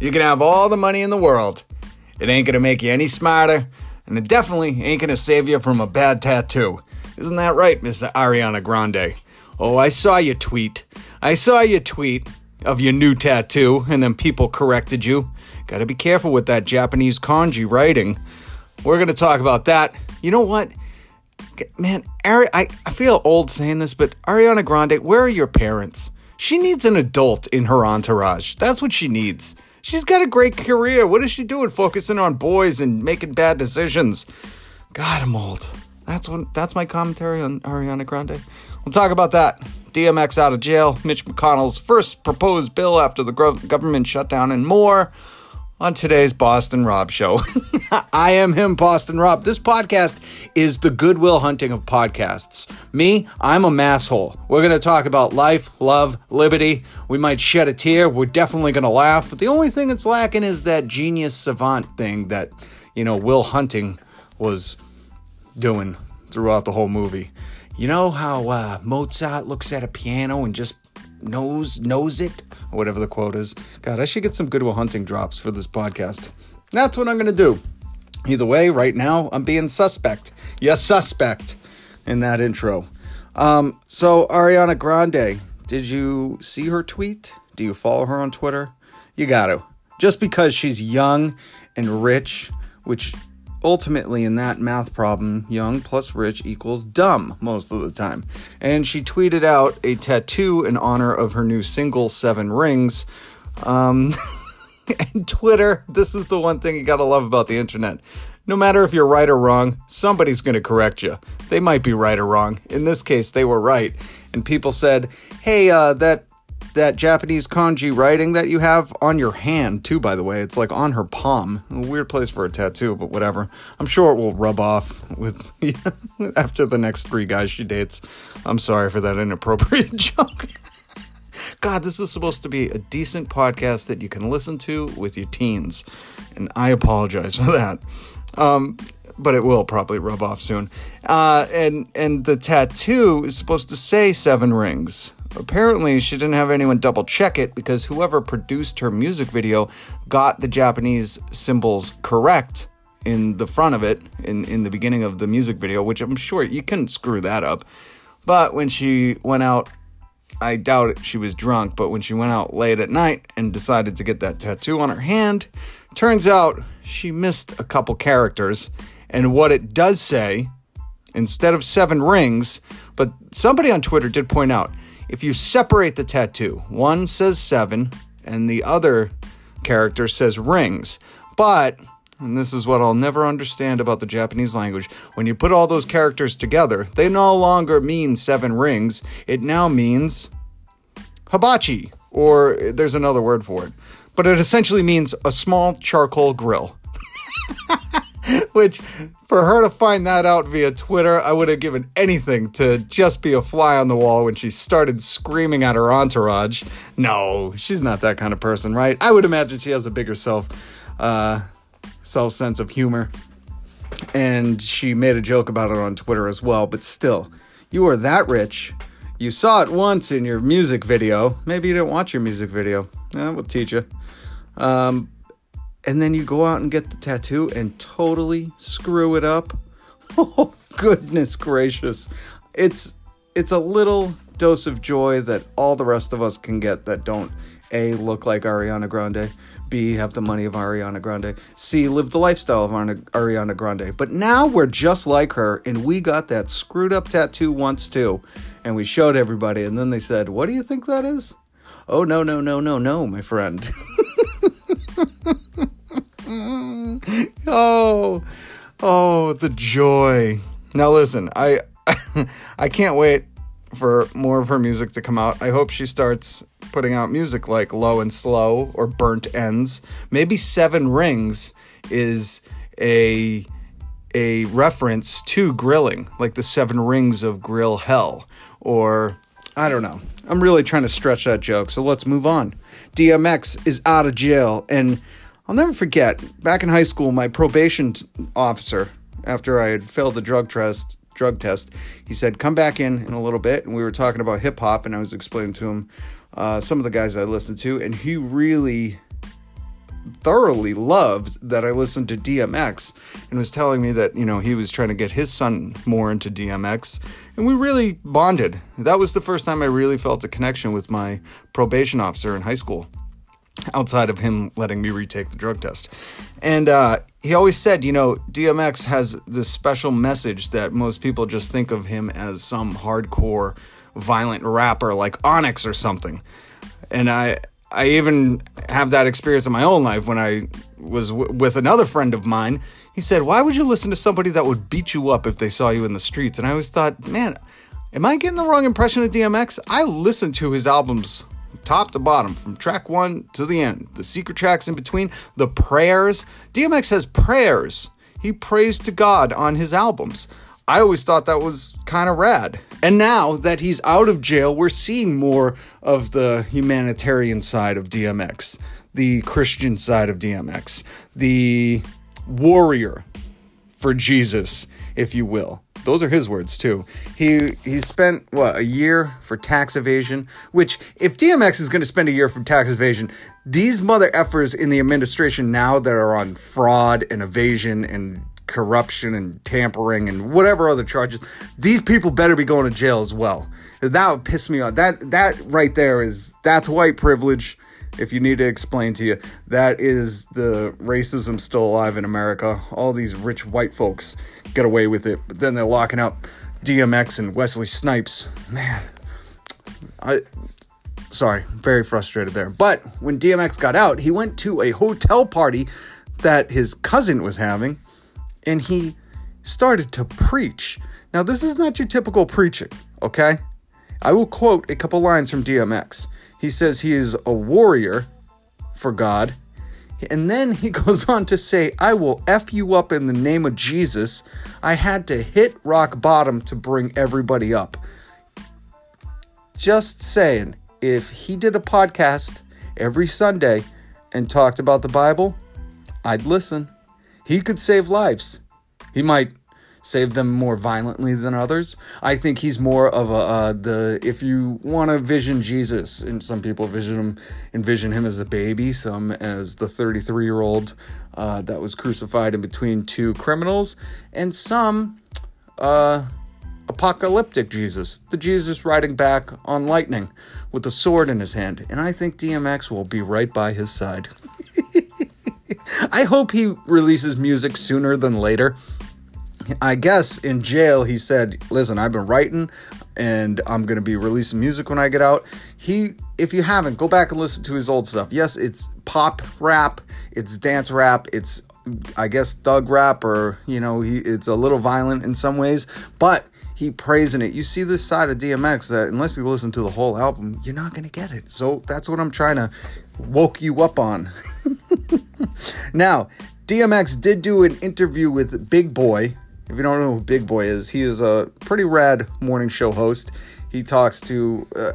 You can have all the money in the world. It ain't gonna make you any smarter, and it definitely ain't gonna save you from a bad tattoo. Isn't that right, Miss Ariana Grande? Oh, I saw your tweet. I saw your tweet of your new tattoo, and then people corrected you. Gotta be careful with that Japanese kanji writing. We're gonna talk about that. You know what? Man, Ari, I, I feel old saying this, but Ariana Grande, where are your parents? She needs an adult in her entourage. That's what she needs. She's got a great career. What is she doing? Focusing on boys and making bad decisions. God, I'm old. That's what. That's my commentary on Ariana Grande. We'll talk about that. DMX out of jail. Mitch McConnell's first proposed bill after the government shutdown, and more on today's Boston Robb show. I am him, Boston Robb. This podcast is the Good Will Hunting of podcasts. Me, I'm a masshole. We're going to talk about life, love, liberty. We might shed a tear. We're definitely going to laugh. But the only thing that's lacking is that genius savant thing that, you know, Will Hunting was doing throughout the whole movie. You know how uh, Mozart looks at a piano and just knows knows it? whatever the quote is. God, I should get some Good Will Hunting drops for this podcast. That's what I'm to do. Either way, right now, I'm being suspect. Yes, suspect in that intro. Um, so, Ariana Grande, did you see her tweet? Do you follow her on Twitter? You got to. Just because she's young and rich, which ultimately in that math problem, young plus rich equals dumb most of the time. And she tweeted out a tattoo in honor of her new single, Seven Rings. Um, and Twitter, this is the one thing you gotta love about the internet. No matter if you're right or wrong, somebody's gonna correct you. They might be right or wrong. In this case, they were right. And people said, hey, uh, that that Japanese kanji writing that you have on your hand, too, by the way. It's like on her palm. A weird place for a tattoo, but whatever. I'm sure it will rub off with after the next three guys she dates. I'm sorry for that inappropriate joke. God, this is supposed to be a decent podcast that you can listen to with your teens. And I apologize for that. Um, but it will probably rub off soon. Uh, and and the tattoo is supposed to say seven rings. Apparently, she didn't have anyone double check it because whoever produced her music video got the Japanese symbols correct in the front of it in, in the beginning of the music video, which I'm sure you can screw that up. But when she went out, I doubt it, she was drunk, but when she went out late at night and decided to get that tattoo on her hand, turns out she missed a couple characters. And what it does say, instead of seven rings, but somebody on Twitter did point out if you separate the tattoo, one says seven and the other character says rings. But, and this is what I'll never understand about the Japanese language, when you put all those characters together, they no longer mean seven rings. It now means hibachi, or there's another word for it. But it essentially means a small charcoal grill. Which, for her to find that out via Twitter, I would have given anything to just be a fly on the wall when she started screaming at her entourage. No, she's not that kind of person, right? I would imagine she has a bigger self, uh, self sense of humor. And she made a joke about it on Twitter as well, but still, you are that rich. You saw it once in your music video. Maybe you didn't watch your music video. Eh, we'll teach you. Um, and then you go out and get the tattoo and totally screw it up. Oh goodness gracious. It's it's a little dose of joy that all the rest of us can get that don't A look like Ariana Grande, B have the money of Ariana Grande, C live the lifestyle of Ariana Grande. But now we're just like her and we got that screwed up tattoo once too. And we showed everybody and then they said, "What do you think that is?" Oh no, no, no, no, no, my friend. oh, oh, the joy. Now listen, I I can't wait for more of her music to come out. I hope she starts putting out music like Low and Slow or Burnt Ends. Maybe Seven Rings is a a reference to grilling, like the Seven Rings of Grill Hell or I don't know. I'm really trying to stretch that joke, so let's move on. DMX is out of jail and I'll never forget back in high school, my probation officer, after I had failed the drug test, drug test, he said, "Come back in in a little bit." And we were talking about hip hop, and I was explaining to him uh, some of the guys I listened to, and he really thoroughly loved that I listened to DMX and was telling me that, you know, he was trying to get his son more into DMX. And we really bonded. That was the first time I really felt a connection with my probation officer in high school, outside of him letting me retake the drug test. And uh, he always said, you know, DMX has this special message that most people just think of him as some hardcore, violent rapper like Onyx or something. And I, I even have that experience in my own life when I was w- with another friend of mine. He said, Why would you listen to somebody that would beat you up if they saw you in the streets? And I always thought, Man, am I getting the wrong impression of DMX? I listened to his albums top to bottom, from track one to the end, the secret tracks in between, the prayers. DMX has prayers. He prays to God on his albums. I always thought that was kind of rad. And now that he's out of jail, we're seeing more of the humanitarian side of DMX, the Christian side of DMX, the warrior for Jesus, if you will. Those are his words too. He he spent what a year for tax evasion. Which, if DMX is going to spend a year for tax evasion, these mother effers in the administration now that are on fraud and evasion and corruption and tampering and whatever other charges, these people better be going to jail as well. That would piss me off. That that right there is that's white privilege. If you need to explain to you, that is the racism still alive in America. All these rich white folks get away with it, but then they're locking up DMX and Wesley Snipes. Man, I sorry, very frustrated there. But when DMX got out, he went to a hotel party that his cousin was having and he started to preach. Now, this is not your typical preaching, okay? I will quote a couple lines from DMX. He says he is a warrior for God. And then he goes on to say, I will F you up in the name of Jesus. I had to hit rock bottom to bring everybody up. Just saying, if he did a podcast every Sunday and talked about the Bible, I'd listen. He could save lives. He might save them more violently than others. I think he's more of a uh, the if you want to vision Jesus, and some people vision him envision him as a baby, some as the 33 year old uh, that was crucified in between two criminals, and some uh, apocalyptic Jesus, the Jesus riding back on lightning with a sword in his hand. And I think DMX will be right by his side. I hope he releases music sooner than later. I guess in jail he said, "Listen, I've been writing and I'm to be releasing music when I get out." He if you haven't, go back and listen to his old stuff. Yes, it's pop rap, it's dance rap, it's I guess thug rap or, you know, he it's a little violent in some ways, but he prays in it. You see this side of DMX that unless you listen to the whole album, you're not to get it. So that's what I'm trying to woke you up on. now, DMX did do an interview with Big Boy. If you don't know who Big Boy is, he is a pretty rad morning show host. He talks to uh,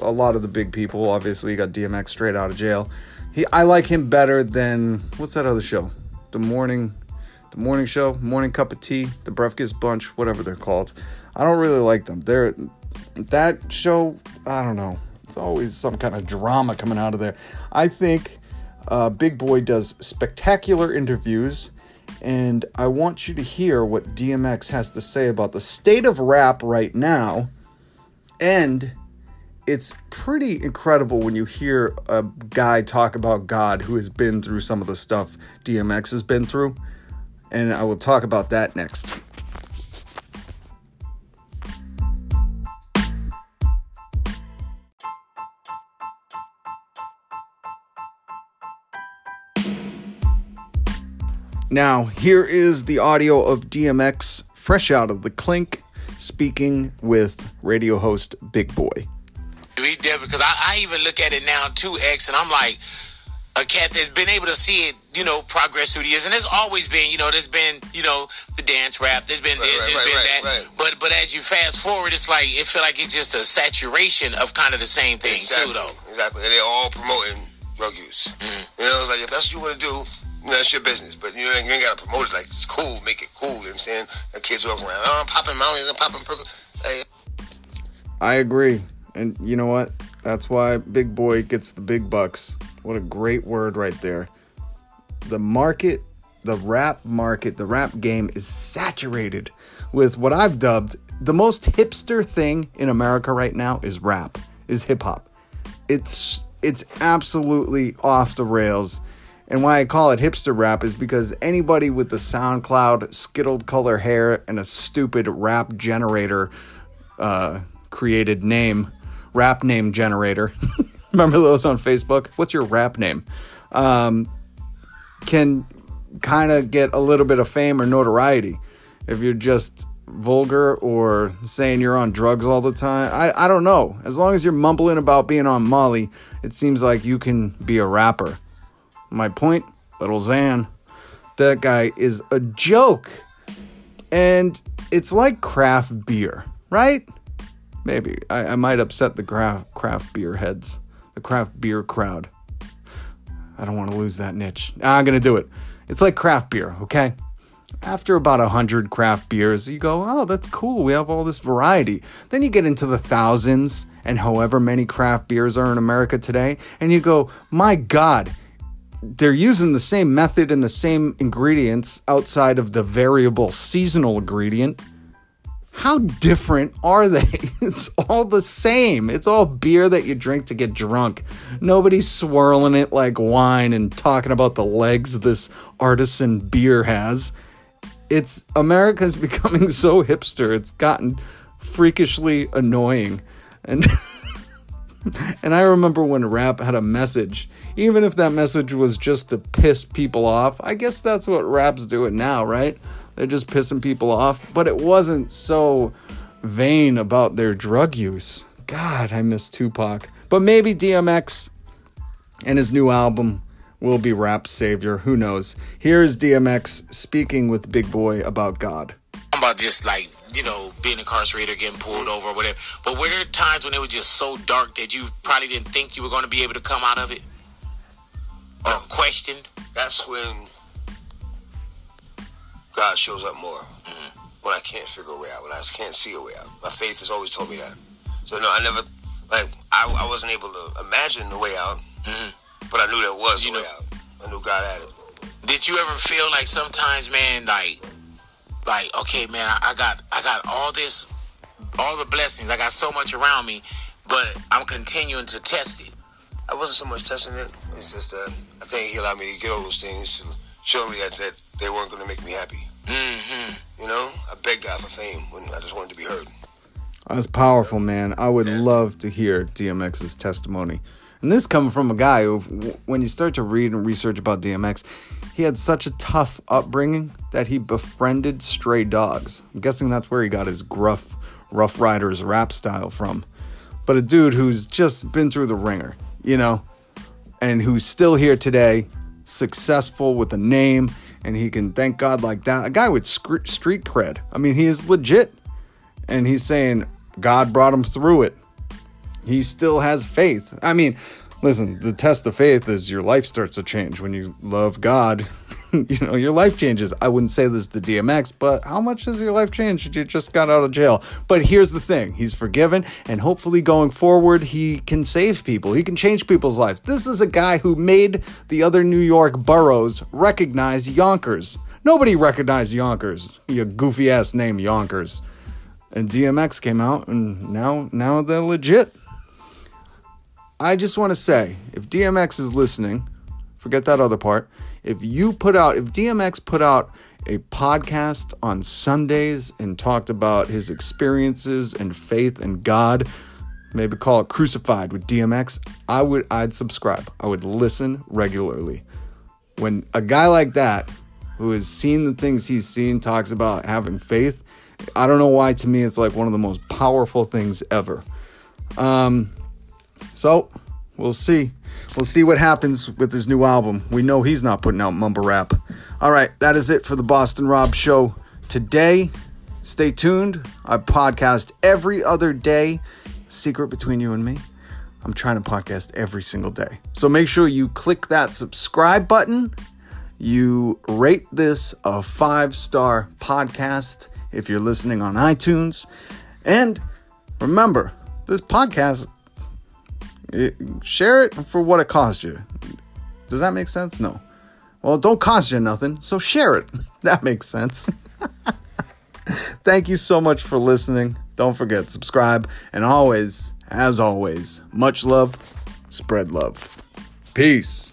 a lot of the big people. Obviously, he got DMX straight out of jail. He, I like him better than what's that other show? The morning, the morning show, morning cup of tea, the breakfast bunch, whatever they're called. I don't really like them. They're that show. I don't know. It's always some kind of drama coming out of there. I think uh, Big Boy does spectacular interviews, and I want you to hear what DMX has to say about the state of rap right now. And it's pretty incredible when you hear a guy talk about God who has been through some of the stuff DMX has been through. And I will talk about that next. Now, here is the audio of DMX fresh out of the clink speaking with radio host Big Boy. We did because I, I even look at it now 2X, and I'm like a cat that's been able to see it, you know, progress through the years, and there's always been, you know, there's been, you know, the dance rap, there's been this, right, there's right, been that, but but as you fast forward, it's like it feel like it's just a saturation of kind of the same thing exactly, too, though. Exactly, and they're all promoting drug use. Mm-hmm. You know, it's like if that's what you want to do, that's your business. But you, know, you ain't got to promote it like it's cool, make it cool. You know what I'm saying? The kids walking around, oh, I'm popping mountains, I'm popping. Hey, I agree. And you know what? That's why Big Boy gets the big bucks. What a great word right there. the market, the rap market, the rap game is saturated with what I've dubbed the most hipster thing in America right now is rap, is hip hop. It's it's absolutely off the rails. And why I call it hipster rap is because anybody with the SoundCloud, skittled color hair, and a stupid rap generator uh, created name, rap name generator. Remember those on Facebook? What's your rap name? Um, can kind of get a little bit of fame or notoriety if you're just vulgar or saying you're on drugs all the time. I, I don't know. As long as you're mumbling about being on Molly, it seems like you can be a rapper. My point, Lil Xan, that guy is a joke. And it's like craft beer, right? Maybe. I, I might upset the craft, craft beer heads, the craft beer crowd. I don't want to lose that niche. Ah, I'm going to do it. It's like craft beer, okay? After about a hundred craft beers, you go, oh, that's cool. We have all this variety. Then you get into the thousands and however many craft beers are in America today, and you go, my God, they're using the same method and the same ingredients outside of the variable seasonal ingredient. How different are they? It's all the same. It's all beer that you drink to get drunk. Nobody's swirling it like wine and talking about the legs this artisan beer has. It's America's becoming so hipster. It's gotten freakishly annoying. And and I remember when rap had a message, even if that message was just to piss people off. I guess that's what rap's doing now, right? They're just pissing people off, but it wasn't so vain about their drug use. God, I miss Tupac. But maybe DMX and his new album will be rap's savior. Who knows? Here is DMX speaking with Big Boy about God. I'm about just like, you know, being incarcerated, getting pulled over, or whatever. But were there times when it was just so dark that you probably didn't think you were going to be able to come out of it? Or questioned? That's when God shows up more. Mm-hmm. When I can't figure a way out, when I can't see a way out. My faith has always told me that. So no, I never like I, I wasn't able to imagine the way out, mm-hmm. but I knew there was you a know, way out. I knew God had it. Did you ever feel like sometimes, man, like like okay, man, I, I got I got all this, all the blessings, I got so much around me, but I'm continuing to test it. I wasn't so much testing it. It's just that I think He allowed me to get all those things to show me that, that they weren't going to make me happy. Mm-hmm. You know, I begged God for fame when I just wanted to be heard. That's powerful, man. I would love to hear DMX's testimony. And this coming from a guy who, when you start to read and research about DMX, he had such a tough upbringing that he befriended stray dogs. I'm guessing that's where he got his gruff, Ruff Ryders rap style from. But a dude who's just been through the ringer, you know, and who's still here today, successful with a name and he can thank God like that. A guy with street cred. I mean, he is legit. And he's saying God brought him through it. He still has faith. I mean, listen, the test of faith is your life starts to change when you love God. you know, your life changes. I wouldn't say this to DMX, but how much has your life changed? You just got out of jail. But here's the thing he's forgiven, and hopefully going forward, he can save people. He can change people's lives. This is a guy who made the other New York boroughs recognize Yonkers. Nobody recognized Yonkers, you goofy ass name Yonkers. And DMX came out, and now, now they're legit. I just want to say, if DMX is listening, forget that other part. If you put out, if DMX put out a podcast on Sundays and talked about his experiences and faith and God, maybe call it Crucified with DMX, I would, I'd subscribe. I would listen regularly. When a guy like that, who has seen the things he's seen, talks about having faith, I don't know why to me it's like one of the most powerful things ever. Um, so we'll see. We'll see what happens with his new album. We know he's not putting out mumble rap. All right, that is it for the Boston Robb Show today. Stay tuned. I podcast every other day. Secret between you and me. I'm trying to podcast every single day. So make sure you click that subscribe button. You rate this a five star podcast if you're listening on iTunes. And remember, this podcast it, share it for what it cost you. Does that make sense? No. Well, it don't cost you nothing, so share it. That makes sense. Thank you so much for listening. Don't forget, subscribe, and always, as always, much love, spread love. Peace.